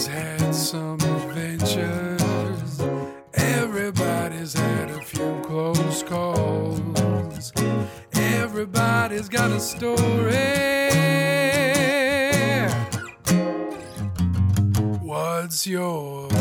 Everybody's had some adventures. Everybody's had a few close calls. Everybody's got a story. What's yours?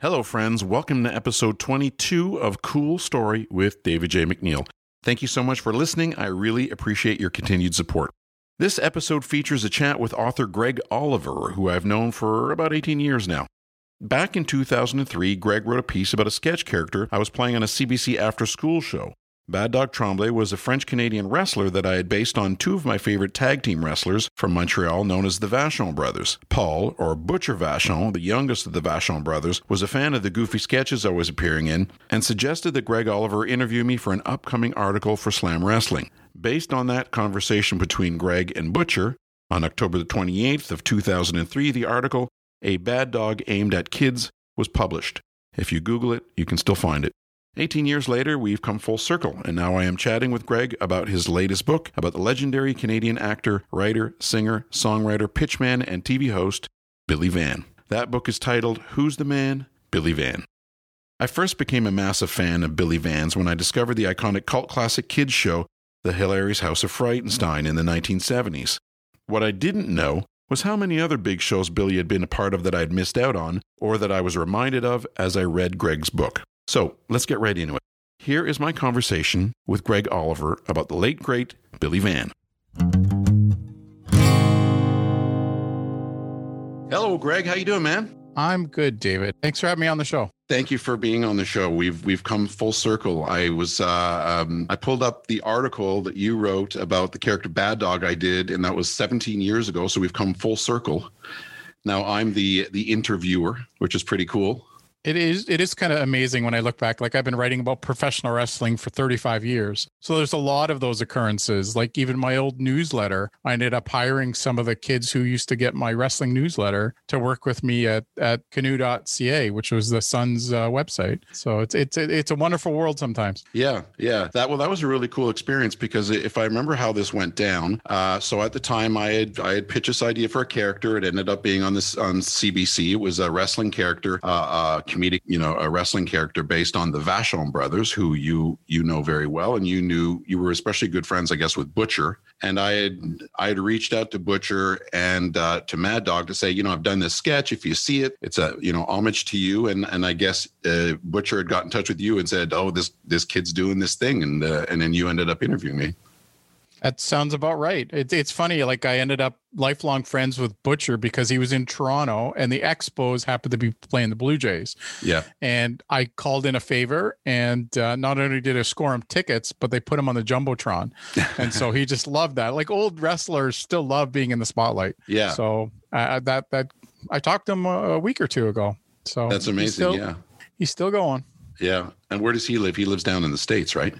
Hello, friends. Welcome to episode 22 of Cool Story with David J. MacNeil. Thank you so much for listening. I really appreciate your continued support. This episode features a chat with author Greg Oliver, who I've known for about 18 years now. Back in 2003, Greg wrote a piece about a sketch character I was playing on a CBC after school show. Bad Dog Tremblay was a French Canadian wrestler that I had based on two of my favorite tag team wrestlers from Montreal known as the Vachon brothers. Paul, or Butcher Vachon, the youngest of the Vachon brothers, was a fan of the goofy sketches I was appearing in and suggested that Greg Oliver interview me for an upcoming article for Slam Wrestling. Based on that conversation between Greg and Butcher, on October the 28th of 2003, the article, A Bad Dog Aimed at Kids, was published. If you Google it, you can still find it. 18 years later, we've come full circle, and now I am chatting with Greg about his latest book about the legendary Canadian actor, writer, singer, songwriter, pitchman, and TV host, Billy Van. That book is titled Who's the Man? Billy Van. I first became a massive fan of Billy Van's when I discovered the iconic cult classic kids show, The Hilarious House of Frightenstein, in the 1970s. What I didn't know was how many other big shows Billy had been a part of that I had missed out on, or that I was reminded of as I read Greg's book. So let's get right into it. Here is my conversation with Greg Oliver about the late great Billy Van. Hello, Greg. How you doing, man? I'm good, David. Thanks for having me on the show. Thank you for being on the show. We've we've come full circle. I was uh, um, I pulled up the article that you wrote about the character Bad Dog I did, and that was 17 years ago. So we've come full circle. Now I'm the the interviewer, which is pretty cool. It is it is kind of amazing when I look back. Like I've been writing about professional wrestling for 35 years. So there's a lot of those occurrences. Like even my old newsletter, I ended up hiring some of the kids who used to get my wrestling newsletter to work with me at at canoe.ca, which was the Sun's uh, website. So it's it's it's a wonderful world sometimes. Yeah, yeah. That well, that was a really cool experience because if I remember how this went down, uh, so at the time I had I had pitched this idea for a character. It ended up being on this on CBC. It was a wrestling character. Uh, uh comedic, you know, a wrestling character based on the Vachon brothers, who you you know very well, and you knew you were especially good friends, I guess, with Butcher. And I had I had reached out to Butcher and uh, to Mad Dog to say, you know, I've done this sketch. If you see it, it's a you know homage to you. And and I guess uh, Butcher had got in touch with you and said, oh, this this kid's doing this thing, and uh, and then you ended up interviewing me. That sounds about right. It, it's funny. Like I ended up lifelong friends with Butcher because he was in Toronto and the Expos happened to be playing the Blue Jays. Yeah. And I called in a favor and uh, not only did I score him tickets, but they put him on the Jumbotron. and so he just loved that. Like old wrestlers still love being in the spotlight. Yeah. So uh, that, that I talked to him a week or two ago. So that's amazing. He's still, yeah. He's still going. Yeah. And where does he live? He lives down in the States, right?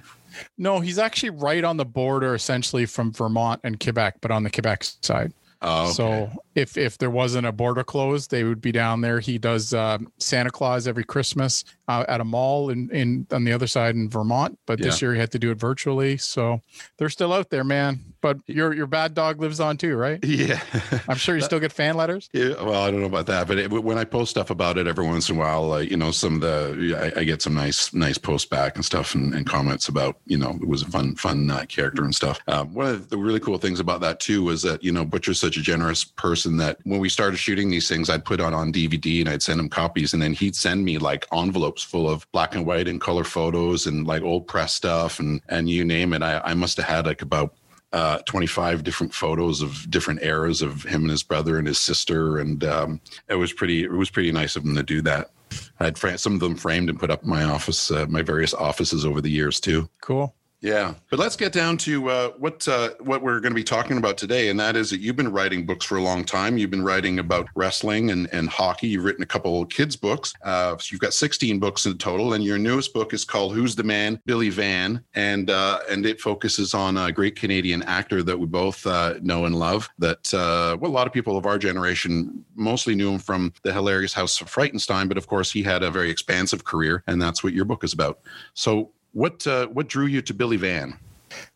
No, he's actually right on the border, essentially from Vermont and Quebec, but on the Quebec side. Oh, okay. So if if there wasn't a border closed, they would be down there. He does uh, Santa Claus every Christmas uh, at a mall in in on the other side in Vermont. But this year he had to do it virtually. So they're still out there, man. But your your bad dog lives on too, right? Yeah. I'm sure you still get fan letters. Yeah, well, I don't know about that, but it, when I post stuff about it every once in a while, uh, you know, some of the I, I get some nice, nice posts back and stuff, and, and comments about, you know, it was a fun, fun uh, character and stuff. Um, one of the really cool things about that too was that you know Butcher's such a generous person that when we started shooting these things, I'd put on on DVD and I'd send him copies, and then he'd send me like envelopes full of black and white and color photos and like old press stuff and and you name it. I, I must have had like about uh, 25 different photos of different eras of him and his brother and his sister, and um, it was pretty. It was pretty nice of him to do that. I had fra- some of them framed and put up in my office, uh, my various offices over the years too. Cool. Yeah, but let's get down to uh, what uh, what we're going to be talking about today, and that is that you've been writing books for a long time. You've been writing about wrestling and, and hockey. You've written a couple of kids' books. Uh, so you've got 16 books in total, and your newest book is called "Who's the Man?" Billy Van, and uh, and it focuses on a great Canadian actor that we both uh, know and love. That uh, well, a lot of people of our generation mostly knew him from the hilarious House of Frightenstein, but of course he had a very expansive career, and that's what your book is about. So what uh, what drew you to Billy Van?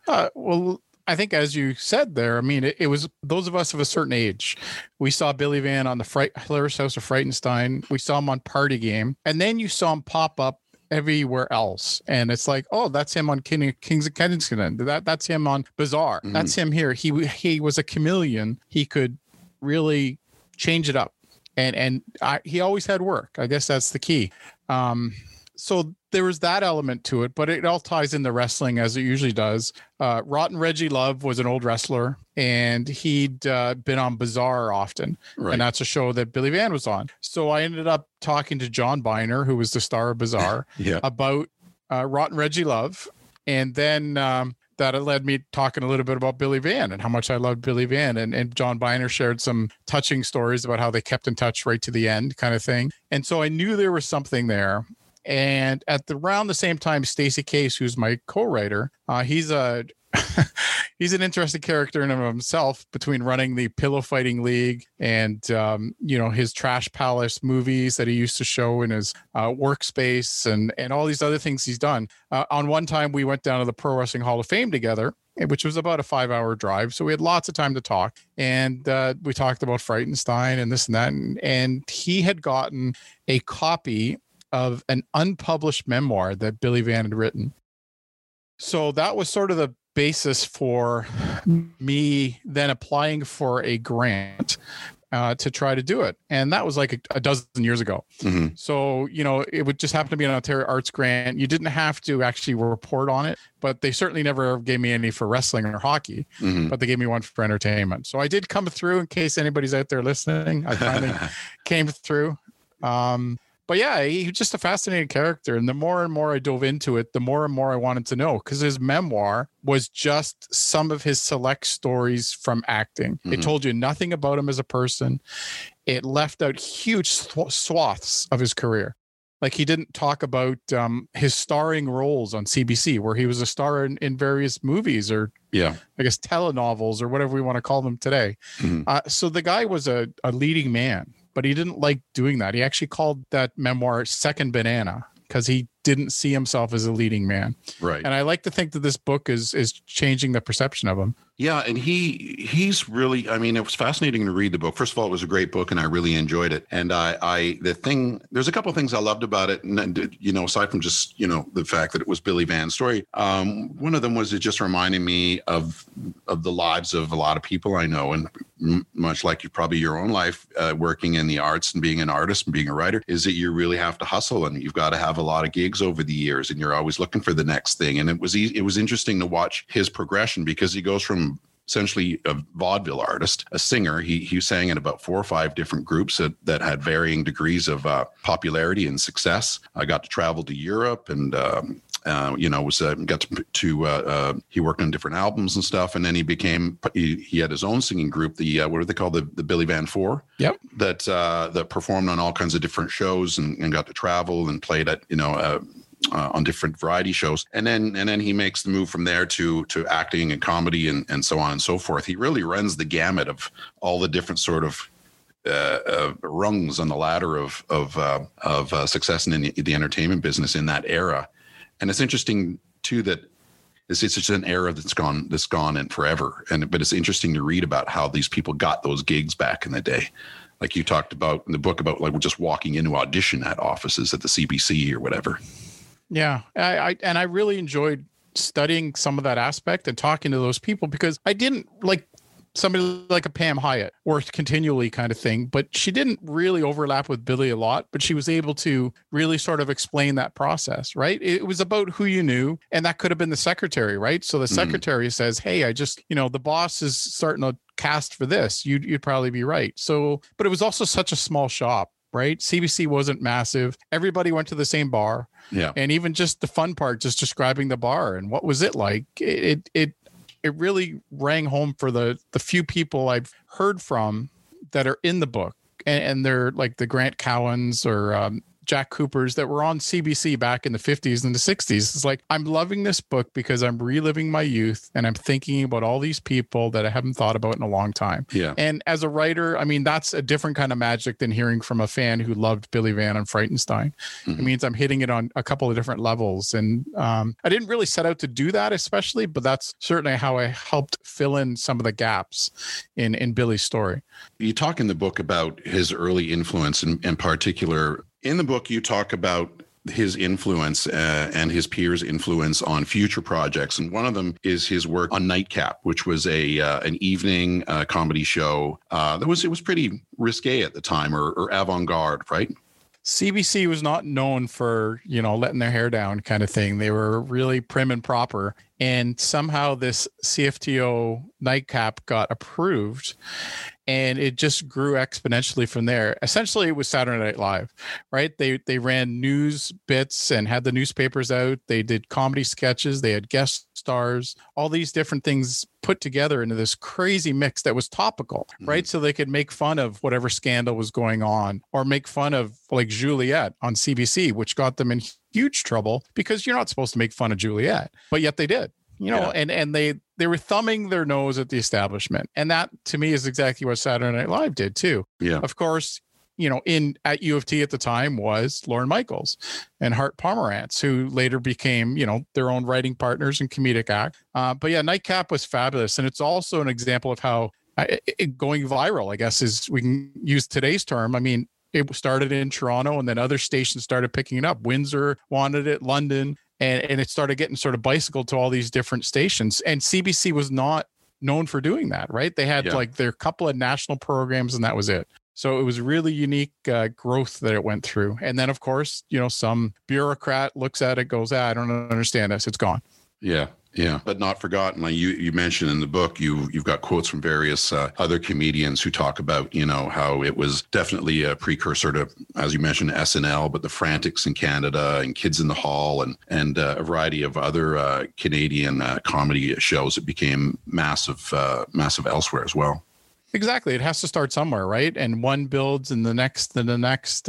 Uh, well, I think as you said there, I mean, it, it, was those of us of a certain age. We saw Billy Van on the Fright Hilarious House of Frightenstein. We saw him on Party Game, and then you saw him pop up everywhere else. And it's like, oh, that's him on King, Kings of Kensington. That that's him on Bizarre. Mm-hmm. That's him here. He he was a chameleon. He could really change it up, and and I, he always had work. I guess that's the key. Um, so there was that element to it, but it all ties into wrestling as it usually does. Uh, Rotten Reggie Love was an old wrestler, and he'd uh, been on Bizarre often, right. and that's a show that Billy Van was on. So I ended up talking to John Byner, who was the star of Bizarre, yeah. about uh, Rotten Reggie Love, and then um, that led me talking a little bit about Billy Van and how much I loved Billy Van. And, and John Byner shared some touching stories about how they kept in touch right to the end, kind of thing. And so I knew there was something there. And at the around the same time, Stacey Case, who's my co-writer, uh, he's a he's an interesting character in himself between running the pillow fighting league and um, you know his trash palace movies that he used to show in his uh, workspace and and all these other things he's done. Uh, on one time we went down to the pro wrestling hall of fame together which was about a five hour drive so we had lots of time to talk. And uh, we talked about frightenstein and this and that. And, and he had gotten a copy of an unpublished memoir that Billy Van had written. So that was sort of the basis for me then applying for a grant uh, to try to do it. And that was like a, a dozen years ago. Mm-hmm. So, you know, it would just happen to be an Ontario Arts grant. You didn't have to actually report on it, but they certainly never gave me any for wrestling or hockey, mm-hmm. but they gave me one for entertainment. So I did come through in case anybody's out there listening. I finally came through. Um, but yeah, he's just a fascinating character. And the more and more I dove into it, the more and more I wanted to know because his memoir was just some of his select stories from acting. Mm-hmm. It told you nothing about him as a person, it left out huge swaths of his career. Like he didn't talk about um, his starring roles on CBC, where he was a star in, in various movies or, yeah, I guess telenovels or whatever we want to call them today. Mm-hmm. Uh, so the guy was a, a leading man but he didn't like doing that. He actually called that memoir Second Banana because he didn't see himself as a leading man. Right. And I like to think that this book is is changing the perception of him. Yeah, and he he's really I mean it was fascinating to read the book. First of all, it was a great book and I really enjoyed it. And I I the thing there's a couple of things I loved about it and you know aside from just, you know, the fact that it was Billy Van's story, um, one of them was it just reminded me of of the lives of a lot of people I know and much like you probably your own life uh, working in the arts and being an artist and being a writer is that you really have to hustle and you've got to have a lot of gigs over the years and you're always looking for the next thing and it was it was interesting to watch his progression because he goes from essentially a vaudeville artist, a singer. He he sang in about four or five different groups that, that had varying degrees of uh, popularity and success. I got to travel to Europe and. Um, uh, you know, was uh, got to, to uh, uh, he worked on different albums and stuff, and then he became he, he had his own singing group, the uh, what do they call the the Billy Van Four? Yep. That uh, that performed on all kinds of different shows and, and got to travel and played at you know uh, on different variety shows, and then and then he makes the move from there to to acting and comedy and and so on and so forth. He really runs the gamut of all the different sort of uh, uh, rungs on the ladder of of uh, of uh, success in the, the, entertainment business in that era. And it's interesting too that it's, it's just an era that's gone that's gone and forever. And but it's interesting to read about how these people got those gigs back in the day. Like you talked about in the book about like just walking into audition at offices at the CBC or whatever. Yeah, I, I and I really enjoyed studying some of that aspect and talking to those people because I didn't like somebody like a Pam Hyatt or continually kind of thing, but she didn't really overlap with Billy a lot, but she was able to really sort of explain that process, right? It was about who you knew, and that could have been the secretary, right? So the mm. secretary mm. says, Hey, I just, you know, the boss is starting to cast for this. You'd, you'd probably be right. So, but it was also such a small shop right? CBC wasn't massive. Everybody went to the same bar. Yeah. And even just the fun part, just describing the bar and what was it like, it it it really rang home for the the few people I've heard from that are in the book. And, and they're like the Grant Cowans or um, Jack Coopers that were on CBC back in the 50s and the 60s. It's like, I'm loving this book because I'm reliving my youth and I'm thinking about all these people that I haven't thought about in a long time. Yeah. And as a writer, I mean, that's a different kind of magic than hearing from a fan who loved Billy Van and Frightenstein. Mhm. It means I'm hitting it on a couple of different levels. And um, I didn't really set out to do that, especially, but that's certainly how I helped fill in some of the gaps in, in Billy's story. You talk in the book about his early influence, in, in particular. In the book, you talk about his influence uh, and his peers' influence on future projects, and one of them is his work on Nightcap, which was a uh, an evening uh, comedy show uh, that was it was pretty risque at the time, or, or avant-garde, right? CBC was not known for, you know, letting their hair down kind of thing. They were really prim and proper. And somehow this CFTO nightcap got approved and it just grew exponentially from there. Essentially, it was Saturday Night Live, right? They they ran news bits and had the newspapers out. They did comedy sketches. They had guest stars. All these different things put together into this crazy mix that was topical, mm-hmm. right? So they could make fun of whatever scandal was going on, or make fun of like Juliette on CBC, which got them in huge trouble because you're not supposed to make fun of Juliette, but yet they did you know Yeah. and and they they were thumbing their nose at the establishment. And that to me is exactly what saturday night live did too. Yeah. of course you know in at u of t at the time was lorne michaels and hart pomerantz who later became you know their own writing partners and comedic act. Uh, but yeah nightcap was fabulous. And it's also an example of how it, it going viral i guess is we can use today's term. I mean it started in toronto and then other stations started picking it up. Windsor wanted it london and and it started getting sort of bicycled to all these different stations. And cbc was not known for doing that right? They had Yeah. like their couple of national programs and that was it. So it was really unique uh, growth that it went through. And then of course you know some bureaucrat looks at it goes ah, i don't understand this. It's gone. Yeah, yeah, but not forgotten. Like you, you mentioned in the book, you you've got quotes from various uh, other comedians who talk about you know how it was definitely a precursor to, as you mentioned, SNL, but the Frantics in Canada and Kids in the Hall and and uh, a variety of other uh, Canadian uh, comedy shows that became massive, uh, massive elsewhere as well. Exactly. It has to start somewhere, right? And one builds and the next and the next.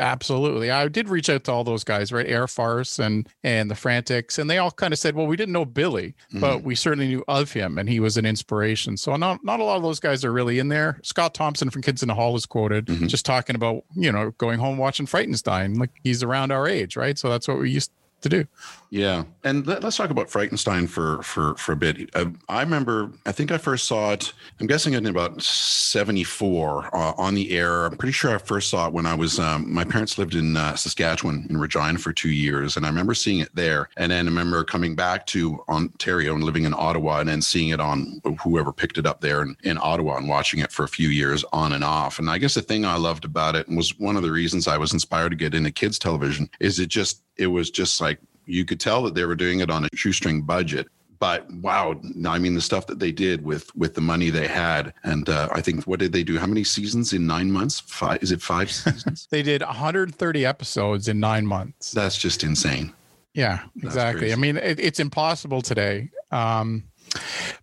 Absolutely. I did reach out to all those guys, right? Air Farce and and the Frantics, and they all kind of said, "Well, we didn't know Billy, but we certainly knew of him, and he was an inspiration." So not not a lot of those guys are really in there. Scott Thompson from Kids in the Hall is quoted Mhm. just talking about you know going home watching Frightenstein, like he's around our age, right? So that's what we used to do. Yeah, and let, us talk about Frankenstein for for for a bit. Uh, I remember, I think I first saw it. I'm guessing in about '74 uh, on the air. I'm pretty sure I first saw it when I was. Um, my parents lived in uh, Saskatchewan in Regina for two years, and I remember seeing it there. And then I remember coming back to Ontario and living in Ottawa, and then seeing it on whoever picked it up there in, in Ottawa and watching it for a few years on and off. And I guess the thing I loved about it and was one of the reasons I was inspired to get into kids television is it just it was just like you could tell that they were doing it on a shoestring budget but wow i mean the stuff that they did with with the money they had and uh, i think what did they do how many seasons in nine months five is it five seasons They did 130 episodes in nine months. that's just insane Yeah, exactly. I mean, it, it's impossible today. Um,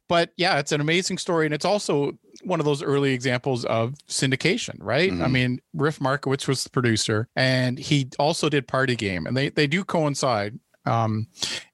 but yeah, it's an amazing story, and it's also one of those early examples of syndication, right? I Mhm. mean, Riff Markowitz was the producer, and he also did Party Game, and they they do coincide. Um,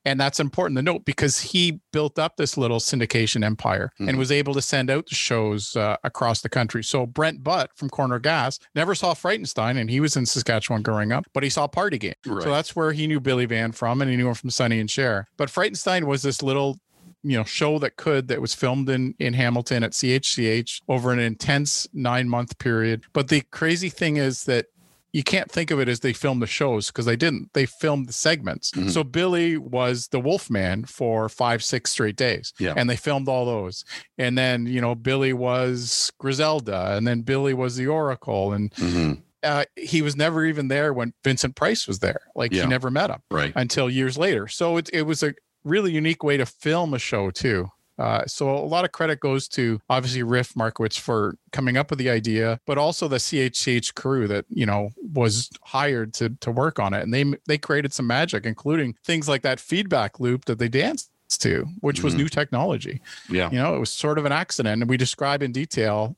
and that's important to note because he built up this little syndication empire Mhm. and was able to send out the shows uh, across the country. So Brent Butt from Corner Gas never saw Frightenstein, and he was in Saskatchewan growing up, but he saw Party Game. right So that's where he knew Billy Van from, and he knew him from Sonny and Cher. But Frightenstein was this little, you know, show that could that was filmed in in Hamilton at CHCH over an intense nine month period. But the crazy thing is that you can't think of it as they filmed the shows because they didn't. They filmed the segments. Mhm. So Billy was the Wolfman for five, six straight days. Yeah. And they filmed all those. And then, you know, Billy was Griselda, and then Billy was the Oracle, and Mhm. uh, he was never even there when Vincent Price was there. Like Yeah. he never met him right until years later. So it, it was a really unique way to film a show too. Uh, so a lot of credit goes to obviously Riff Markowitz for coming up with the idea, but also the CHCH crew that you know was hired to to work on it, and they they created some magic, including things like that feedback loop that they danced to, which was Mhm. new technology. yeah You know, it was sort of an accident, and we describe in detail.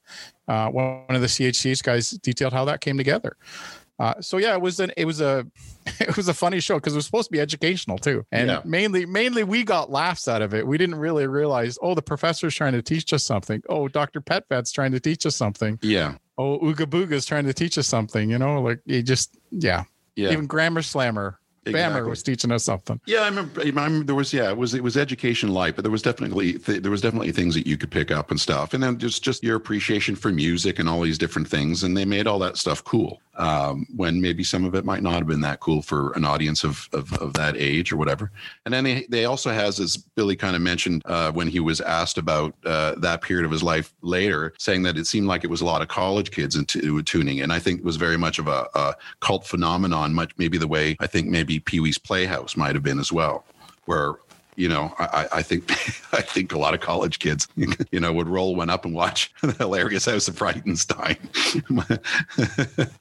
Uh, one of the CHCH guys detailed how that came together. Uh, so yeah, it was an it was a it was a funny show because it was supposed to be educational too, and Yeah. mainly mainly we got laughs out of it. We didn't really realize, oh, the professor's trying to teach us something. Oh, Doctor Pet Vet's trying to teach us something. Yeah. Oh, Ooga Booga's trying to teach us something. You know, like you just yeah. Yeah. Even Grammar Slammer, Exactly. Bammer was teaching us something. Yeah, I remember, I remember there was yeah, it was it was education light, but there was definitely th- there was definitely things that you could pick up and stuff, and then just just your appreciation for music and all these different things, and they made all that stuff cool. Um, when maybe some of it might not have been that cool for an audience of of, of that age or whatever. And then they, they also has, as Billy kind of mentioned uh, when he was asked about uh, that period of his life later, saying that it seemed like it was a lot of college kids into tuning and I think it was very much of a, a cult phenomenon, much maybe the way I think maybe Pee Wee's Playhouse might have been as well, where you know, I, I- I think I think a lot of college kids, you know, would roll one up and watch the hilarious House of Frightenstein.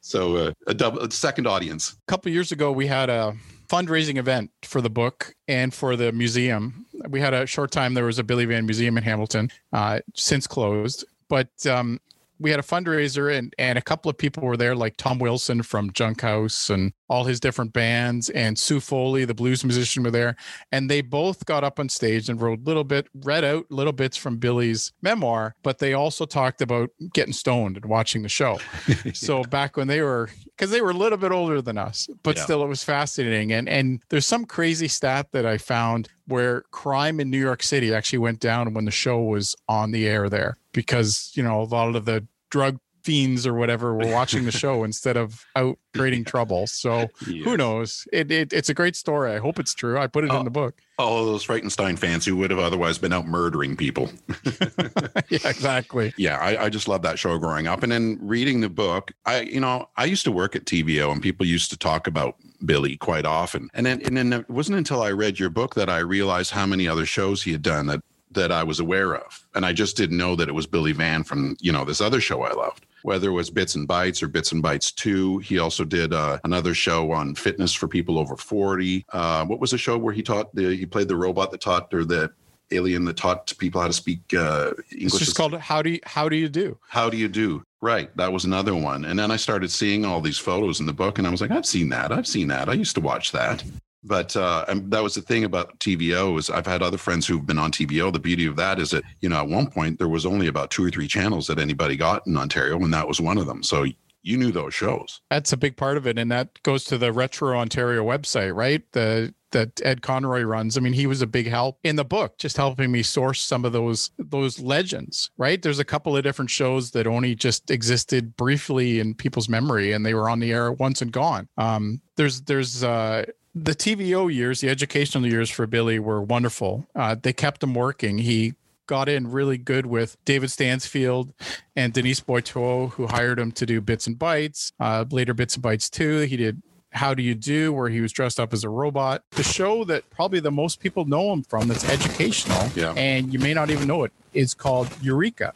so uh, a double a second audience. A couple years ago, we had a fundraising event for the book and for the museum. We had a short time. There was a Billy Van Museum in Hamilton, uh, since closed, but um, we had a fundraiser and and a couple of people were there, like Tom Wilson from Junkhouse and all his different bands, and Sue Foley, the blues musician, were there, and they both got up on stage and wrote little bit, read out little bits from Billy's memoir, but they also talked about getting stoned and watching the show. so back when they were because they were a little bit older than us but Yeah. still it was fascinating and and there's some crazy stat that i found where crime in new york city actually went down when the show was on the air there because you know a lot of the drug fiends or whatever were watching the show instead of out creating trouble so who knows it, it it's a great story i hope it's true i put it Oh. in the book All those Frightenstein fans who would have otherwise been out murdering people. yeah exactly yeah, I, I just love that show growing up. And then reading the book, I you know, I used to work at TVO and people used to talk about Billy quite often. And then and then it wasn't until I read your book that I realized how many other shows he had done that that I was aware of. And I just didn't know that it was Billy Van from, you know, this other show I loved. Whether it was Bits and Bytes or Bits and Bytes 2. He also did uh, another show on fitness for people over 40. Uh, what was the show where he taught the he played the robot that taught or the alien that taught people how to speak uh, English? it's just called how do you how do you do How do you do? Right. That was another one. And then I started seeing all these photos in the book and I was like, I've seen that. I've seen that. I used to watch that. But uh, that was the thing about TVO is I've had other friends who've been on TVO. The beauty of that is that, you know, at one point there was only about two or three channels that anybody got in Ontario and that was one of them. So you knew those shows. That's a big part of it, and that goes to the Retro Ontario website, right? The that Ed Conroy runs. I mean, he was a big help in the book, just helping me source some of those those legends, right? There's a couple of different shows that only just existed briefly in people's memory, and they were on the air once and gone. Um, there's there's uh, the TVO years, the educational years for Billy were wonderful. Uh, they kept him working. He got in really good with David Stansfield and Denise Boiteau, who hired him to do Bits and Bytes. Uh, later, Bits and Bytes 2. He did How Do You Do, where he was dressed up as a robot. The show that probably the most people know him from that's educational, Yeah. and you may not even know it, is called Eureka.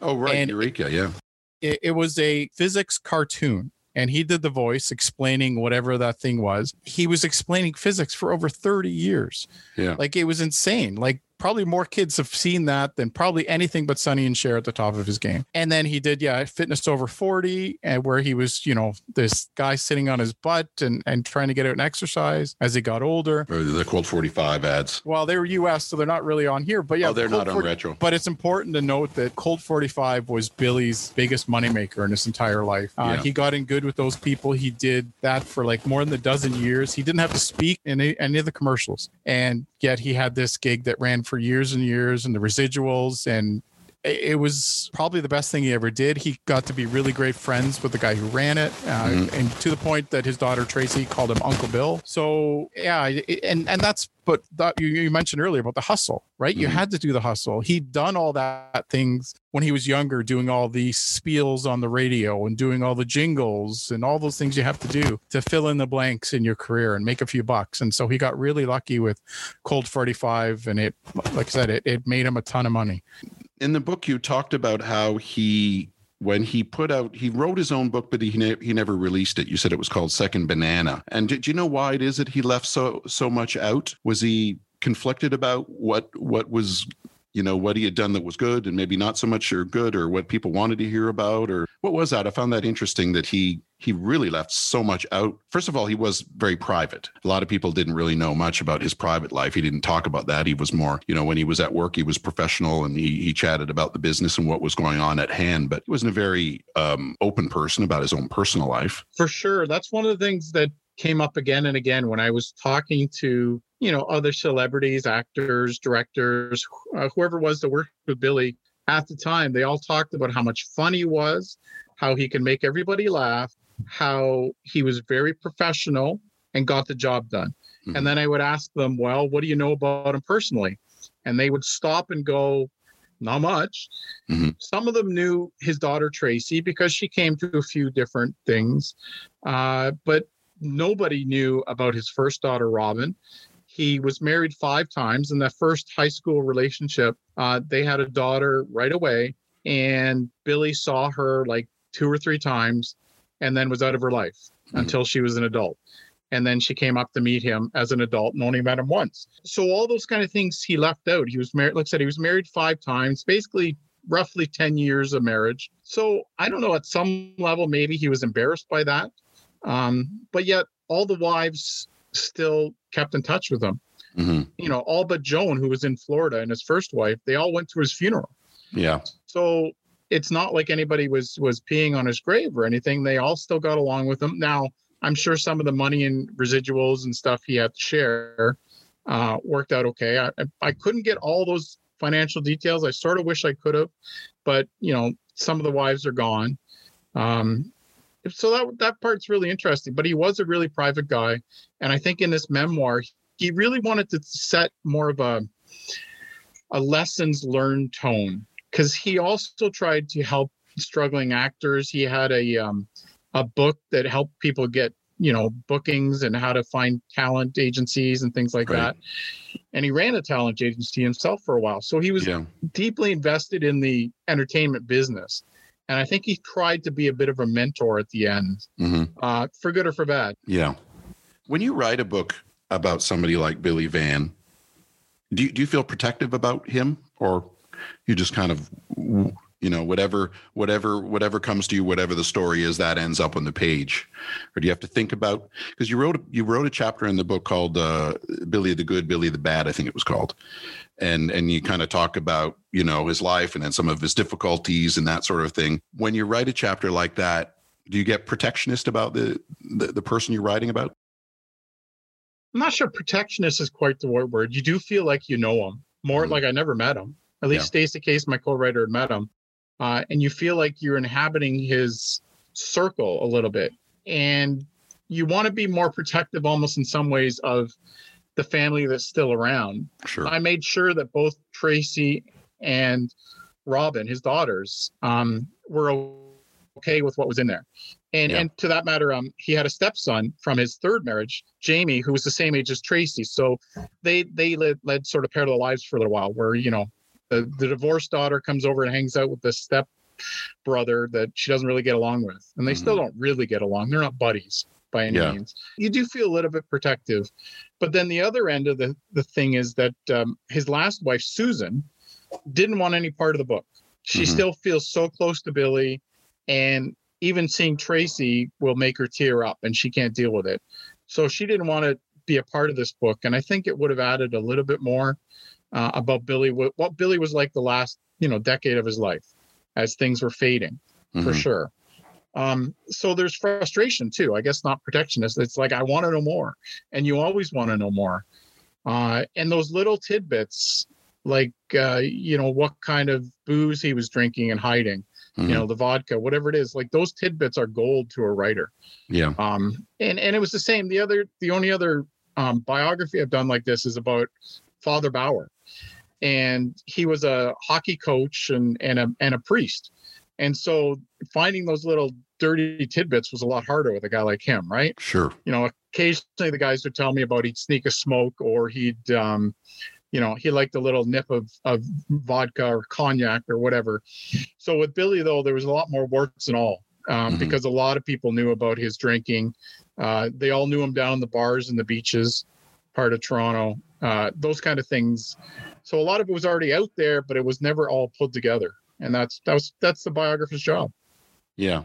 Oh, right. And- Eureka. Yeah. It, it was a physics cartoon. And he did the voice explaining whatever that thing was. He was explaining physics for over 30 years. Yeah. Like it was insane. Like probably more kids have seen that than probably anything but Sonny and Cher at the top of his game. And then he did, yeah, fitness over 40, and where he was, you know, this guy sitting on his butt and, and trying to get out and exercise as he got older. Or the Colt 45 ads. Well, they were US, so they're not really on here. But yeah, oh, they're Colt not on 40 retro. but it's important to note that Colt 45 was Billy's biggest moneymaker in his entire life. Uh, Yeah. He got in good with those people. He did that for like more than a dozen years. He didn't have to speak in any, any of the commercials. And yet he had this gig that ran for years and years and the residuals. And it was probably the best thing he ever did. He got to be really great friends with the guy who ran it, uh, Mhm. and to the point that his daughter Tracy called him Uncle Bill. So yeah, it- and and that's but that you, you mentioned earlier about the hustle, right? You Mhm. had to do the hustle. He'd done all that things when he was younger, doing all the spiels on the radio and doing all the jingles and all those things you have to do to fill in the blanks in your career and make a few bucks. And so he got really lucky with Colt 45, and it, like I said, it it made him a ton of money. In the book you talked about how he when he put out he wrote his own book but he ne- he never released it. You said it was called second banana. And did you know why it is that he left so so much out? Was he conflicted about what what was you know what he had done that was good and maybe not so much or good or what people wanted to hear about or what was that? I found that interesting that he he really left so much out. First of all he was very private. A lot of people didn't really know much about his private life. He didn't talk about that. He was more you know when he was at work he was professional and he, he chatted about the business and what was going on at hand but he wasn't a very um, open person about his own personal life. For sure. That's one of the things that came up again and again when i was talking to you know other celebrities actors directors uh, whoever was that worked with billy at the time. They all talked about how much fun he was how he can make everybody laugh how he was very professional and got the job done mm-hmm. and then i would ask them well what do you know about him personally and they would stop and go not much mm-hmm. some of them knew his daughter tracy because she came to a few different things uh, but nobody knew about his first daughter robin he was married five times. In that first high school relationship, uh, they had a daughter right away, and Billy saw her like two or three times and then was out of her life mm-hmm. until she was an adult. And then she came up to meet him as an adult and only met him once. So all those kind of things he left out. He was married, like I said, he was married five times, basically roughly 10 years of marriage. So I don't know, at some level, maybe he was embarrassed by that. Um, but yet all the wives still kept in touch with him. Mm-hmm. You know, all but Joan, who was in Florida, and his first wife, they all went to his funeral. Yeah. So it's not like anybody was was peeing on his grave or anything. They all still got along with him. Now, I'm sure some of the money and residuals and stuff he had to share uh, worked out okay. I, I couldn't get all those financial details. I sort of wish I could have, but you know, some of the wives are gone. Um, so that that part's really interesting. But he was a really private guy, and I think in this memoir, he really wanted to set more of a a lessons learned tone because he also tried to help struggling actors. He had a um, a book that helped people get you know bookings and how to find talent agencies and things like right. that and he ran a talent agency himself for a while so he was yeah. deeply invested in the entertainment business and I think he tried to be a bit of a mentor at the end, mm-hmm. uh, for good or for bad. Yeah. When you write a book about somebody like Billy Van, do you, do you feel protective about him, or you just kind of you know whatever whatever whatever comes to you whatever the story is that ends up on the page. Or do you have to think about because you wrote you wrote a chapter in the book called uh, billy the good billy the bad i think it was called. And and you kind of talk about you know his life and then some of his difficulties and that sort of thing. When you write a chapter like that do you get protectionist about the the, the person you're writing about? I'm not sure protectionist is quite the right word. You do feel like you know him more mm-hmm. like i never met him at least yeah. Stacey Case, my co-writer, had met him. Uh, and you feel like you're inhabiting his circle a little bit. And you want to be more protective almost in some ways of the family that's still around. Sure. I made sure that both tracy and robin his daughters um, were okay with what was in there. And yeah. and to that matter um he had a stepson from his third marriage jamie who was the same age as tracy. So they they led, led sort of parallel lives for a little while where you know the, the divorced daughter comes over and hangs out with the step brother that she doesn't really get along with. And they mm-hmm. still don't really get along. They're not buddies by any yeah. means. You do feel a little bit protective. But then the other end of the, the thing is that um, his last wife, Susan, didn't want any part of the book. She mm-hmm. still feels so close to Billy. And even seeing Tracy will make her tear up and she can't deal with it. So she didn't want to be a part of this book. And I think it would have added a little bit more uh, about Billy, what, what Billy was like the last, you know, decade of his life as things were fading mm-hmm. for sure. Um, so there's frustration too. I guess not protectionist. It's like, I want to know more. And you always want to know more. Uh, and those little tidbits, like, uh, you know, what kind of booze he was drinking and hiding, mm-hmm. you know, the vodka, whatever it is, like those tidbits are gold to a writer. Yeah. Um, and, and it was the same. The other, the only other um, biography I've done like this is about Father Bauer and he was a hockey coach and and a and a priest. And so finding those little dirty tidbits was a lot harder with a guy like him, right? Sure. You know, occasionally the guys would tell me about he'd sneak a smoke or he'd um, you know, he liked a little nip of of vodka or cognac or whatever. So with Billy though, there was a lot more warts and all. Um, mm-hmm. because a lot of people knew about his drinking. Uh, they all knew him down in the bars and the beaches. Part of Toronto, uh, those kind of things. So a lot of it was already out there, but it was never all put together, and that's that was that's the biographer's job. Yeah.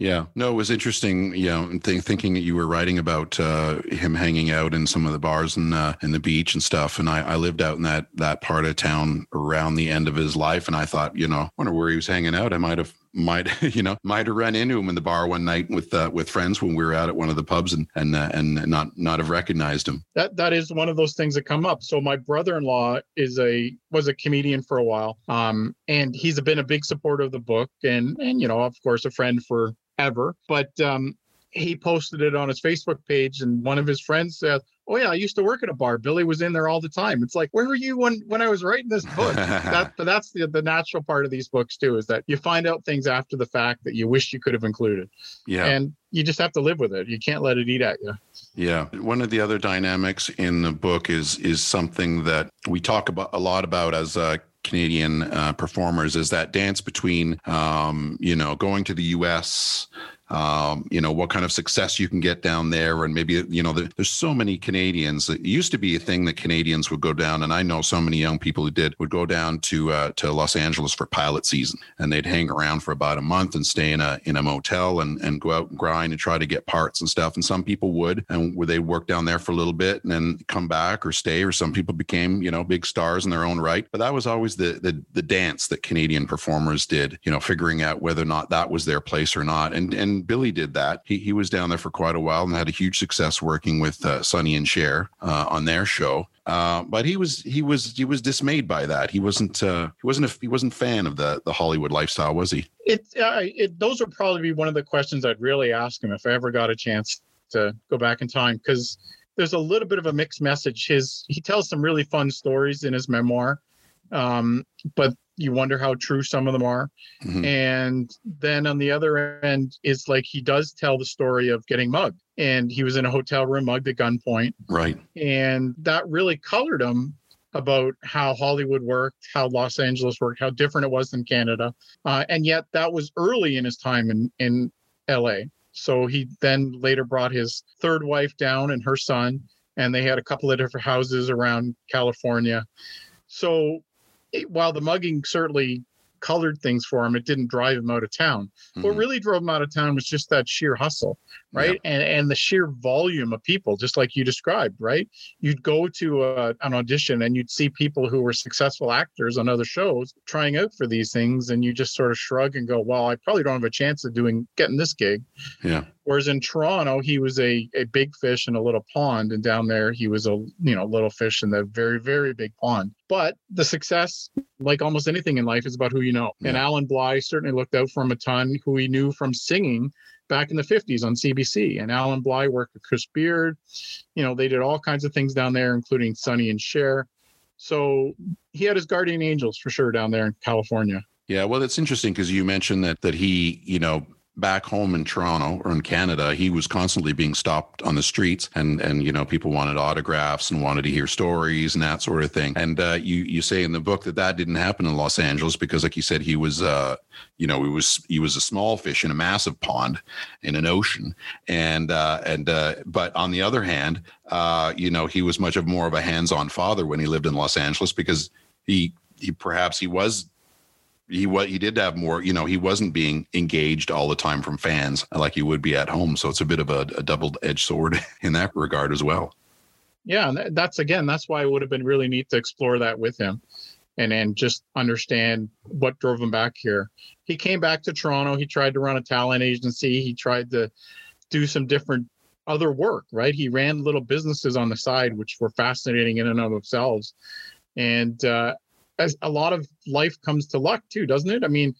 Yeah, no, it was interesting. You know, th- thinking that you were writing about uh, him hanging out in some of the bars and uh, and the beach and stuff. And I, I lived out in that that part of town around the end of his life, and I thought, you know, I wonder where he was hanging out. I might have might you know might have run into him in the bar one night with uh, with friends when we were out at one of the pubs and and uh, and not not have recognized him. That that is one of those things that come up. So my brother-in-law is a was a comedian for a while, um, and he's been a big supporter of the book, and and you know of course a friend for ever. But um, he posted it on his Facebook page, and one of his friends said, "Oh yeah, I used to work at a bar. Billy was in there all the time." It's like, where were you when when I was writing this book? that, but that's the the natural part of these books too, is that you find out things after the fact that you wish you could have included. Yeah, and you just have to live with it. You can't let it eat at you. Yeah, one of the other dynamics in the book is is something that we talk about a lot about as uh, Canadian uh, performers is that dance between, um, you know, going to the U.S um, you know, what kind of success you can get down there. And maybe, you know, there's so many Canadians. It used to be a thing that Canadians would go down. And I know so many young people who did would go down to, uh, to Los Angeles for pilot season and they'd hang around for about a month and stay in a, in a motel and, and go out and grind and try to get parts and stuff. And some people would, and where they work down there for a little bit and then come back or stay, or some people became, you know, big stars in their own right. But that was always the, the, the dance that Canadian performers did, you know, figuring out whether or not that was their place or not. And, and Billy did that. He, he was down there for quite a while and had a huge success working with uh, Sonny and Cher uh, on their show. Uh, but he was he was he was dismayed by that. He wasn't uh, he wasn't a, he wasn't fan of the the Hollywood lifestyle, was he? It, uh, it those would probably be one of the questions I'd really ask him if I ever got a chance to go back in time because there's a little bit of a mixed message. His he tells some really fun stories in his memoir, um, but you wonder how true some of them are. Mm-hmm. And then on the other end it's like he does tell the story of getting mugged. And he was in a hotel room mugged at gunpoint. Right. And that really colored him about how Hollywood worked, how Los Angeles worked, how different it was than Canada. Uh, and yet that was early in his time in, in LA. So he then later brought his third wife down and her son, and they had a couple of different houses around California. So while the mugging certainly colored things for him, it didn't drive him out of town. Mm-hmm. What really drove him out of town was just that sheer hustle, right? Yeah. And and the sheer volume of people, just like you described, right? You'd go to a, an audition and you'd see people who were successful actors on other shows trying out for these things, and you just sort of shrug and go, "Well, I probably don't have a chance of doing getting this gig." Yeah. Whereas in Toronto, he was a, a big fish in a little pond, and down there he was a you know little fish in the very very big pond. But the success, like almost anything in life, is about who you know. Yeah. And Allan Blye certainly looked out for him a ton, who he knew from singing back in the 50s on CBC. And Allan Blye worked with Chris Bearde. You know, they did all kinds of things down there, including Sonny and Cher. So he had his guardian angels for sure down there in California. Yeah, well, it's interesting because you mentioned that that he, you know, back home in Toronto or in Canada, he was constantly being stopped on the streets, and and you know people wanted autographs and wanted to hear stories and that sort of thing. And uh, you you say in the book that that didn't happen in Los Angeles because, like you said, he was uh, you know he was he was a small fish in a massive pond in an ocean, and uh, and uh, but on the other hand, uh, you know he was much of more of a hands-on father when he lived in Los Angeles because he he perhaps he was he what he did have more you know he wasn't being engaged all the time from fans like he would be at home. So it's a bit of a, a double-edged sword in that regard as well. Yeah And that's again that's why it would have been really neat to explore that with him and and just understand what drove him back here. He came back to toronto. He tried to run a talent agency. He tried to do some different other work right? He ran little businesses on the side which were fascinating in and of themselves. And uh, a lot of life comes to luck too, doesn't it? I mean,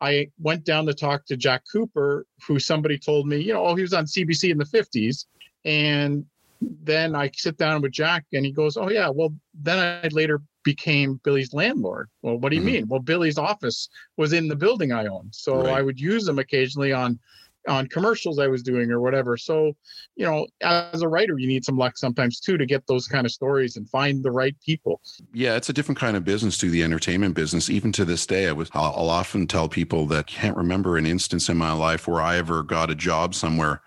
I went down to talk to Jack Cooper, who somebody told me, you know, oh, he was on CBC in the 50s. And then I sit down with Jack and he goes, oh, yeah, well, then I later became Billy's landlord. Well, what do you mm-hmm. mean? Well, Billy's office was in the building I owned. So right. I would use him occasionally on on commercials I was doing or whatever. So, you know, as a writer, you need some luck sometimes too to get those kind of stories and find the right people. Yeah, it's a different kind of business to the entertainment business. Even to this day, I was I'll, often tell people that can't remember an instance in my life where I ever got a job somewhere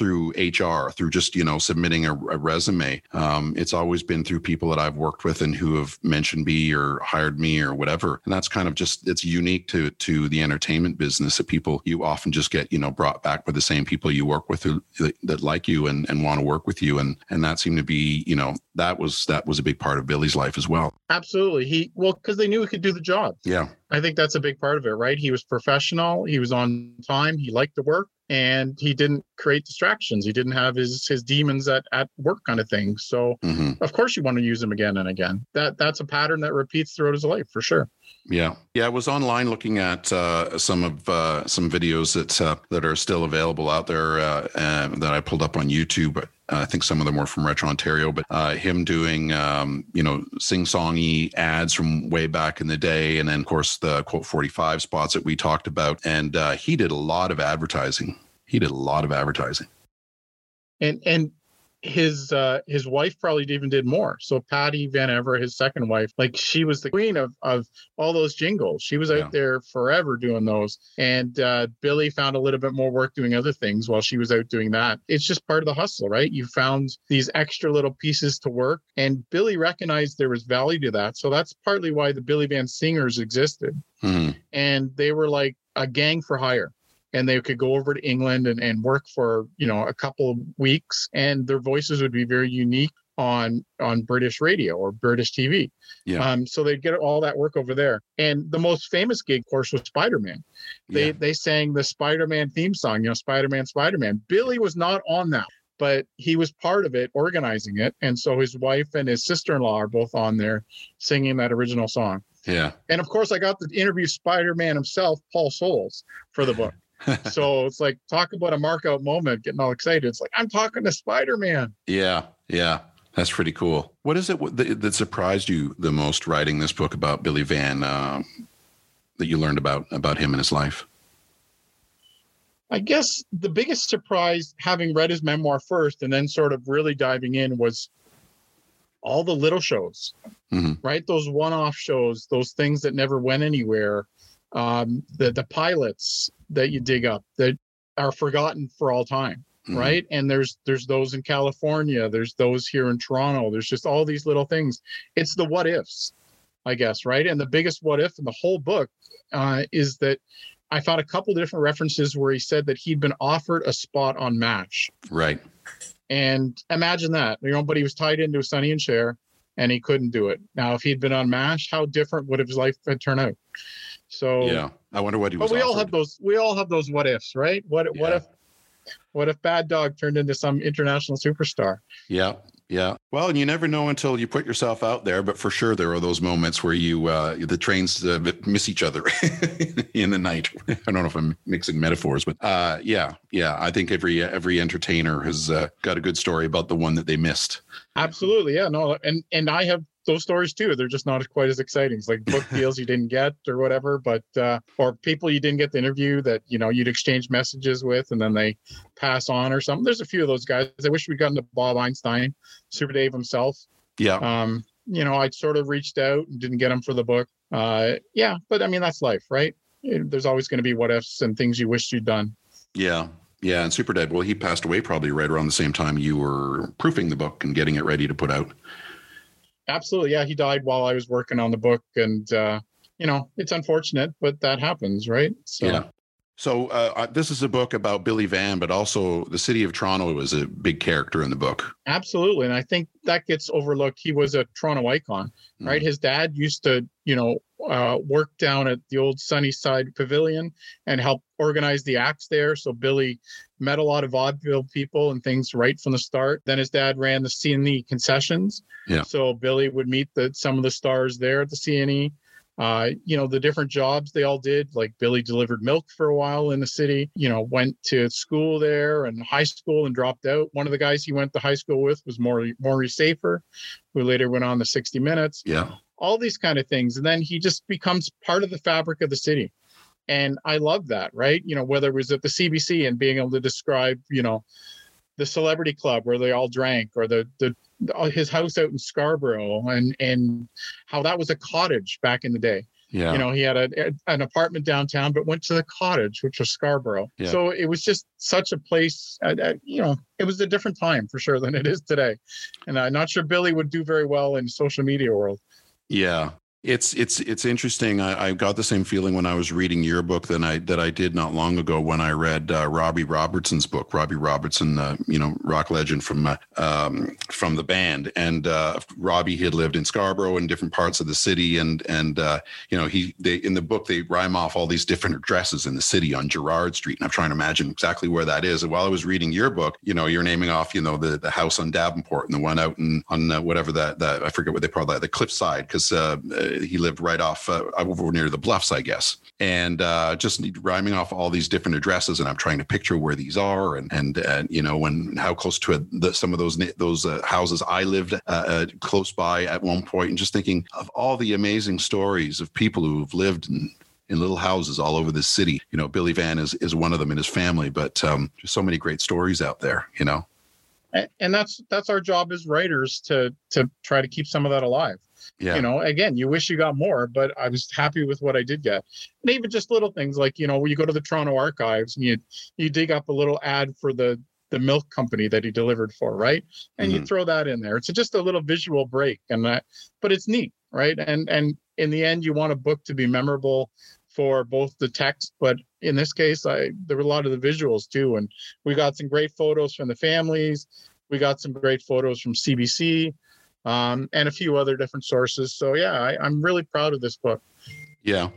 through HR, through just you know submitting a, a resume. Um, it's always been through people that I've worked with and who have mentioned me or hired me or whatever. And that's kind of just it's unique to to the entertainment business that people you often just get you know brought back by the same people you work with who, that, that like you and and want to work with you. And and that seemed to be you know that was that was a big part of Billy's life as well. Absolutely. He well because they knew he could do the job. Yeah. I think that's a big part of it, right? He was professional. He was on time. He liked to work and he didn't create distractions. He didn't have his his demons at, at work kind of thing. So hmm of course you want to use him again and again. That that's a pattern that repeats throughout his life for sure. Yeah, yeah. I was online looking at uh, some of uh, some videos that uh, that are still available out there uh, uh, that I pulled up on YouTube. Uh, I think some of them were from Retro Ontario, but uh, him doing um, you know sing songy ads from way back in the day, and then of course the Colt forty five spots that we talked about, and uh, he did a lot of advertising. He did a lot of advertising. And and his uh his wife probably even did more. So Patty Van Ever, his second wife, like she was the queen of of all those jingles. She was out Yeah. there forever doing those. And uh Billy found a little bit more work doing other things while she was out doing that. It's just part of the hustle, right? You found these extra little pieces to work and Billy recognized there was value to that. So that's partly why the Billy Van Singers existed Mhm. and they were like a gang for hire and they could go over to england and, and work for you know a couple of weeks and their voices would be very unique on on british radio or british tv Yeah. um so they'd get all that work over there and the most famous gig of course was spider-man they Yeah. they sang the spider-man theme song you know spider-man spider-man billy was not on that but he was part of it organizing it and so his wife and his sister-in-law are both on there singing that original song Yeah. and of course, I got to interview Spider Man himself, Paul Soles, for the book. so it's like, talk about a mark out moment, getting all excited. It's like, I'm talking to Spider Man. Yeah, yeah, that's pretty cool. What is it that, that surprised you the most writing this book about Billy Van uh, that you learned about about him and his life? I guess the biggest surprise, having read his memoir first and then sort of really diving in, was all the little shows, Mhm. right? Those one off shows, those things that never went anywhere, um, the, the pilots that you dig up that are forgotten for all time. Mhm. right and there's there's those in california there's those here in toronto there's just all these little things it's the what ifs i guess right and the biggest what if in the whole book uh, is that i found a couple different references where he said that he'd been offered a spot on mash Right. and imagine that you know but he was tied into Sonny and Cher and he couldn't do it now if he'd been on mash how different would his life had turned out so Yeah. I wonder what he was. but we all have those we all have those what ifs right what what if what if bad dog turned into some international superstar Yeah. Yeah. Well, and you never know until you put yourself out there, but for sure there are those moments where you uh, the trains uh, miss each other in the night. I don't know if I'm mixing metaphors, but uh, yeah, yeah. I think every every entertainer has uh, got a good story about the one that they missed. Absolutely, yeah, no, and and I have those stories too. They're just not quite as exciting. It's like book deals you didn't get or whatever, but uh, or people you didn't get the interview that you know you'd exchange messages with, and then they pass on or something. There's a few of those guys. I wish we'd gotten to Bob Einstein, Super Dave himself. Yeah. Um, you know, I sort of reached out and didn't get him for the book. Uh, yeah, but I mean that's life, right? There's always going to be what ifs and things you wished you'd done. Yeah. Yeah. And Super Dave, well, he passed away probably right around the same time you were proofing the book and getting it ready to put out. Absolutely. Yeah. He died while I was working on the book. And, uh, you know, it's unfortunate, but that happens, right? So, Yeah. So uh, this is a book about Billy Van, but also the city of Toronto was a big character in the book. absolutely. And I think that gets overlooked. He was a Toronto icon, right? His dad used to, you know, uh, work down at the old Sunnyside Pavilion and help organize the acts there. So Billy met a lot of vaudeville people and things right from the start. Then his dad ran the CNE concessions. Yeah. So Billy would meet the some of the stars there at the CNE. Uh, you know, the different jobs they all did, like Billy delivered milk for a while in the city, you know, went to school there and high school and dropped out. One of the guys he went to high school with was Morley, Morley Safer, who later went on the 60 Minutes Yeah. All these kind of things and then he just becomes part of the fabric of the city and i love that right you know whether it was at the cbc and being able to describe you know the celebrity club where they all drank or the the his house out in scarborough and and how that was a cottage back in the day Yeah. You know, he had a, an apartment downtown, but went to the cottage, which was Scarborough. Yeah. So it was just such a place. Uh, uh, you know, it was a different time for sure than it is today. And I'm not sure Billy would do very well in social media world. Yeah. It's it's it's interesting. I, I got the same feeling when I was reading your book than I that I did not long ago when I read uh, Robbie Robertson's book. Robbie Robertson, uh, you know, rock legend from uh, um, from the band, and uh, Robbie had lived in Scarborough and different parts of the city, and and uh, you know he they in the book they rhyme off all these different addresses in the city on Gerrard Street, and I'm trying to imagine exactly where that is. And while I was reading your book, you know, you're naming off you know the the house on Davenport and the one out in on uh, whatever that that I forget what they call that the cliffside because he lived right off uh, over near the bluffs, I guess, and uh, just rhyming off all these different addresses. And I'm trying to picture where these are, and and, and you know, when how close to it, the, some of those those uh, houses I lived uh, uh, close by at one point, and just thinking of all the amazing stories of people who've lived in in little houses all over the city. You know, Billy Van is is one of them in his family, but um, there's so many great stories out there. You know, and, and that's that's our job as writers to to try to keep some of that alive. Yeah. You know, again, you wish you got more, but I was happy with what I did get. And even just little things like, you know, when you go to the Toronto archives and you you dig up a little ad for the the milk company that he delivered for, right? And Mhm. you throw that in there. It's just a little visual break and that but it's neat, right? And and in the end you want a book to be memorable for both the text, but in this case, I there were a lot of the visuals too. And we got some great photos from the families. We got some great photos from CBC um, and a few other different sources. So yeah, I, I'm really proud of this book. Yeah.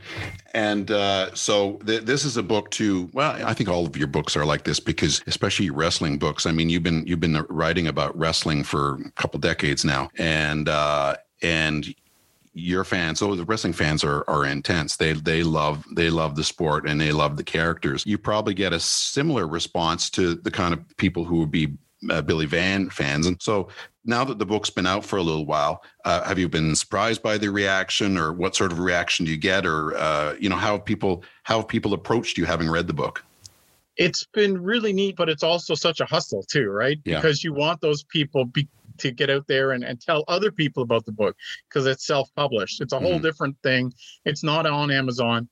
And uh, so th- this is a book too. Well, I think all of your books are like this because, especially wrestling books. I mean, you've been you've been writing about wrestling for a couple decades now, and uh, and your fans, oh, the wrestling fans are are intense. They they love they love the sport and they love the characters. You probably get a similar response to the kind of people who would be uh, Billy Van fans. And so now that the book's been out for a little while, uh, have you been surprised by the reaction, or what sort of reaction do you get, or uh, you know how have people how have people approached you having read the book? It's been really neat, but it's also such a hustle too, right? Yeah. Because you want those people be, to get out there and, and tell other people about the book because it's self-published. It's a whole Mhm. different thing. It's not on Amazon.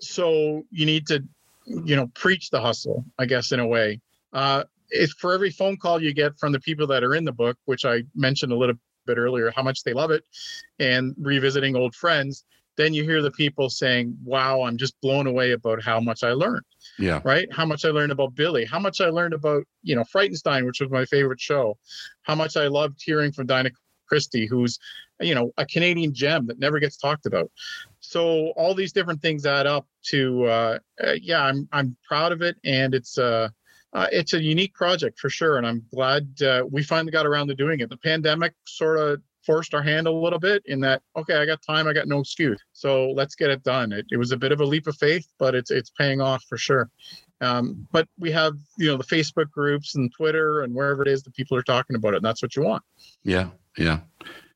So you need to, you know, preach the hustle, I guess, in a way. Uh, if for every phone call you get from the people that are in the book, which I mentioned a little bit earlier, how much they love it, and revisiting old friends, then you hear the people saying, "Wow, I'm just blown away about how much I learned." Yeah, Right? How much I learned about Billy, how much I learned about you know Frightenstein, which was my favorite show, how much I loved hearing from Dinah Christie, who's you know a Canadian gem that never gets talked about. So all these different things add up to uh, uh, yeah, I'm I'm proud of it, and it's uh, uh, it's a unique project for sure, and I'm glad uh, we finally got around to doing it. The pandemic sort of forced our hand a little bit in that okay, I got time, I got no excuse, so let's get it done. It, it was a bit of a leap of faith, but it's it's paying off for sure. Um, but we have you know the Facebook groups and Twitter and wherever it is that people are talking about it, and that's what you want. yeah, yeah.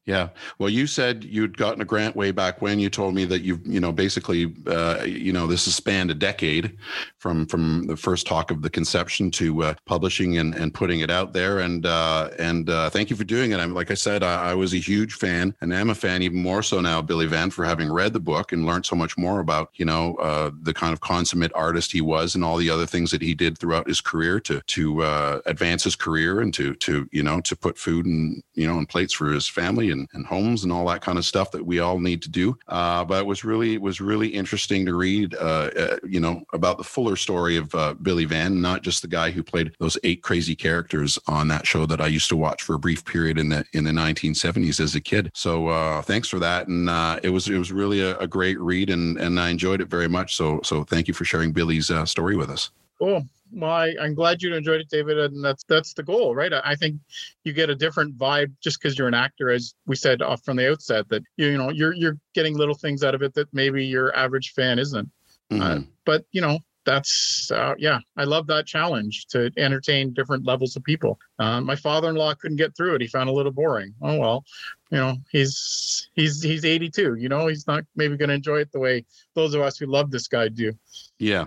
Yeah. Well, you said you'd gotten a grant way back when. You told me that you've, you know, basically, uh, you know, this has spanned a decade from from the first talk of the conception to uh, publishing and, and putting it out there. And uh, and uh, thank you for doing it. I'm like I said, I, I was a huge fan, and am a fan even more so now, Billy Van, for having read the book and learned so much more about, you know, uh, the kind of consummate artist he was and all the other things that he did throughout his career to to uh, advance his career and to to you know to put food and you know on plates for his family and, and homes and all that kind of stuff that we all need to do. Uh, but it was really it was really interesting to read, uh, uh, you know, about the fuller story of uh, Billy Van, not just the guy who played those eight crazy characters on that show that I used to watch for a brief period in the in the 1970s as a kid. So uh, thanks for that, and uh, it was it was really a, a great read, and and I enjoyed it very much. So so thank you for sharing Billy's story with us. Cool. Well, I, I'm glad you enjoyed it, David, and that's that's the goal, right? I, I think you get a different vibe just because you're an actor, as we said off from the outset. That you you know you're you're getting little things out of it that maybe your average fan isn't. Uh, Mhm. but you know that's uh, yeah, I love that challenge to entertain different levels of people. Uh, my father-in-law couldn't get through it; he found it a little boring. Oh well, you know he's he's he's 82. You know he's not maybe going to enjoy it the way those of us who love this guy do. Yeah.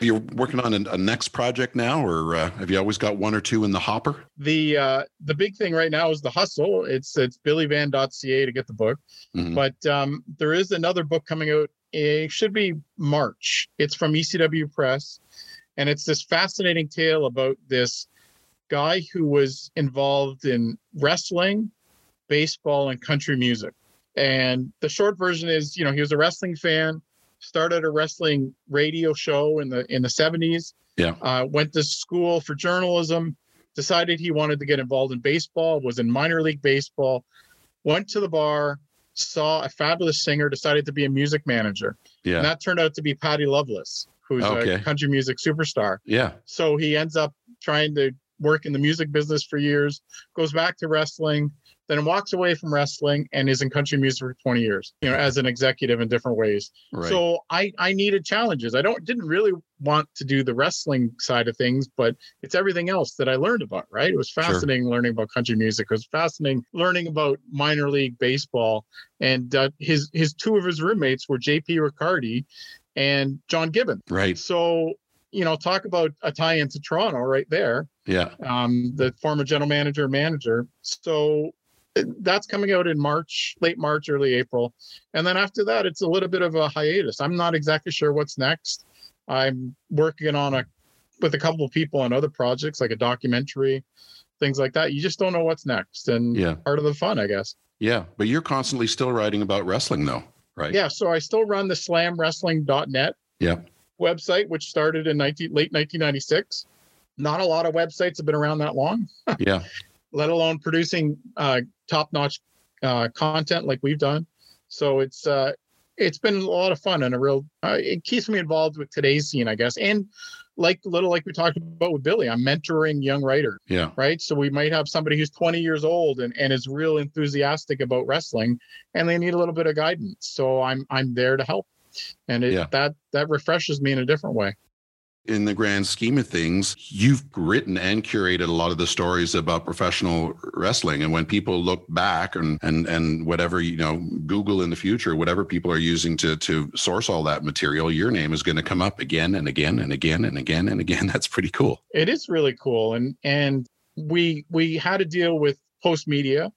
You're working on a, next project now, or uh, have you always got one or two in the hopper? The uh, the big thing right now is the hustle. It's it's billyvan.ca to get the book, Mhm. but um, there is another book coming out. It should be March. It's from ECW Press, and it's this fascinating tale about this guy who was involved in wrestling, baseball, and country music. And the short version is, you know, he was a wrestling fan, started a wrestling radio show in the in the 70s. Yeah. Uh, went to school for journalism, decided he wanted to get involved in baseball, was in minor league baseball, went to the bar, saw a fabulous singer, decided to be a music manager. Yeah. And that turned out to be Patty Loveless, who's Okay. a country music superstar. yeah. So he ends up trying to work in the music business for years, goes back to wrestling, then walks away from wrestling and is in country music for 20 years, you know, as an executive in different ways. Right. So I I needed challenges. I don't didn't really want to do the wrestling side of things, but it's everything else that I learned about, right? It was Sure. fascinating learning about country music. It was fascinating learning about minor league baseball. And uh, his his two of his roommates were JP Ricciardi and John Gibbon. right. So, you know, talk about a tie into Toronto right there Yeah. um, the former general manager manager. So that's coming out in March, late March, early April. And then after that, it's a little bit of a hiatus. I'm not exactly sure what's next. I'm working on a with a couple of people on other projects like a documentary, things like that. You just don't know what's next. And Yeah. part of the fun, I guess. Yeah. But you're constantly still writing about wrestling, though, right? Yeah. So I still run the slamwrestling.net Yeah. website, which started in 19, late 1996. Not a lot of websites have been around that long. Yeah. let alone producing uh, top-notch uh, content like we've done. So it's uh, it's been a lot of fun and a real. Uh, it keeps me involved with today's scene, I guess, and like little like we talked about with Billy, I'm mentoring young writers, Yeah. right? So we might have somebody who's 20 years old and, and is real enthusiastic about wrestling, and they need a little bit of guidance. So I'm I'm there to help, and it, Yeah. that that refreshes me in a different way. In the grand scheme of things, you've written and curated a lot of the stories about professional wrestling. And when people look back and and and whatever you know, Google in the future, whatever people are using to to source all that material, your name is going to come up again and again and again and again and again. That's pretty cool. it is really cool and and we we had to deal with Postmedia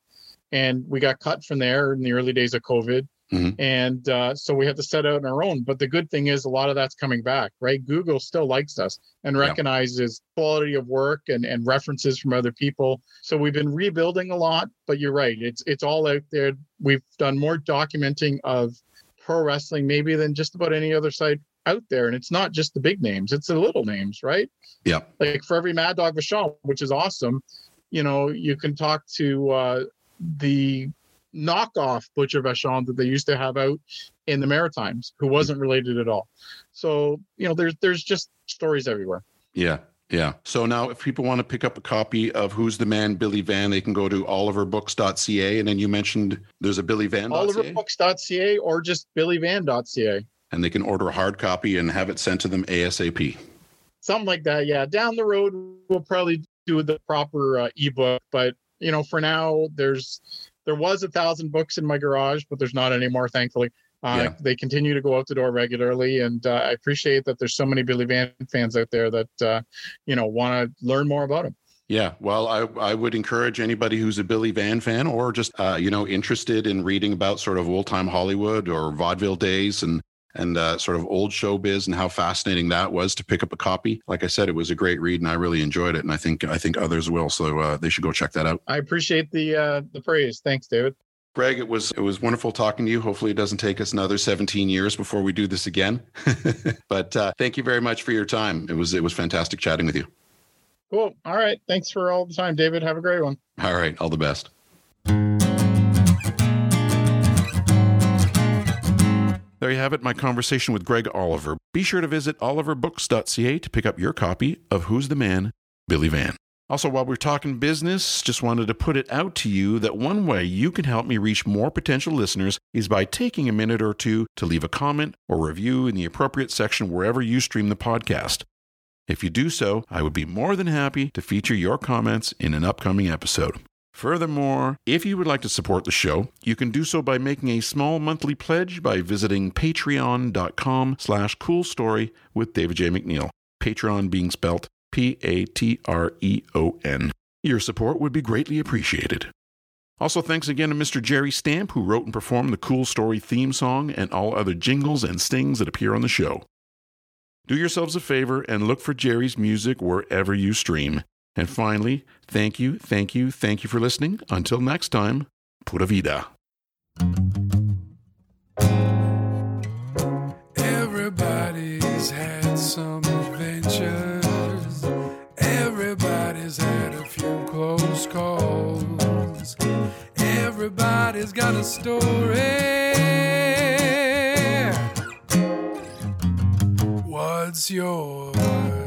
and we got cut from there in the early days of covid Mhm. and uh, so we had to set out on our own. But the good thing is a lot of that's coming back right? Google still likes us and Yeah. recognizes quality of work and, and references from other people. So we've been rebuilding a lot but you're right. It's it's all out there. We've done more documenting of pro wrestling maybe than just about any other site out there. And it's not just the big names it's the little names right? Yeah. like for every Mad Dog Vachon, which is awesome, you know, you can talk to uh, the knockoff Butcher Vachon that they used to have out in the Maritimes, who wasn't related at all. So you know, there's there's just stories everywhere. Yeah. Yeah. So now if people want to pick up a copy of Who's the Man, Billy Van, they can go to oliverbooks.ca. And then you mentioned there's a Billy Van. Oliverbooks.ca or just billyvan.ca. And they can order a hard copy and have it sent to them ASAP. Something like that. Yeah. Down the road, we'll probably do the proper uh, ebook, but you know, for now, there's there was a thousand books in my garage, but there's not anymore, thankfully. Uh, Yeah. They continue to go out the door regularly, and uh, I appreciate that there's so many Billy Van fans out there that uh, you know want to learn more about him. Yeah, well, I, I would encourage anybody who's a Billy Van fan or just uh, you know interested in reading about sort of old time Hollywood or vaudeville days and and uh, sort of old showbiz and how fascinating that was to pick up a copy. Like I said, it was a great read and I really enjoyed it, and I think I think others will. So uh, they should go check that out. I appreciate the uh, the praise. Thanks, David. Greg, it was it was wonderful talking to you. Hopefully, it doesn't take us another 17 years before we do this again. but uh, thank you very much for your time. It was it was fantastic chatting with you. Cool. All right. Thanks for all the time, David. Have a great one. All right, all the best. There you have it, my conversation with Greg Oliver. Be sure to visit oliverbooks.ca to pick up your copy of Who's the Man, Billy Van. Also, while we're talking business, just wanted to put it out to you that one way you can help me reach more potential listeners is by taking a minute or two to leave a comment or review in the appropriate section wherever you stream the podcast. If you do so, I would be more than happy to feature your comments in an upcoming episode. Furthermore, if you would like to support the show, you can do so by making a small monthly pledge by visiting patreon.com slash cool story with David J. MacNeil. Patreon being spelt P-A-T-R-E-O-N. Your support would be greatly appreciated. Also, thanks again to Mr. Jerry Stamp, who wrote and performed the Cool Story theme song and all other jingles and stings that appear on the show. Do yourselves a favor and look for Jerry's music wherever you stream. And finally, thank you, thank you, thank you for listening. Until next time, pura vida. Everybody's had some adventures. Everybody's had a few close calls. Everybody's got a story. What's yours?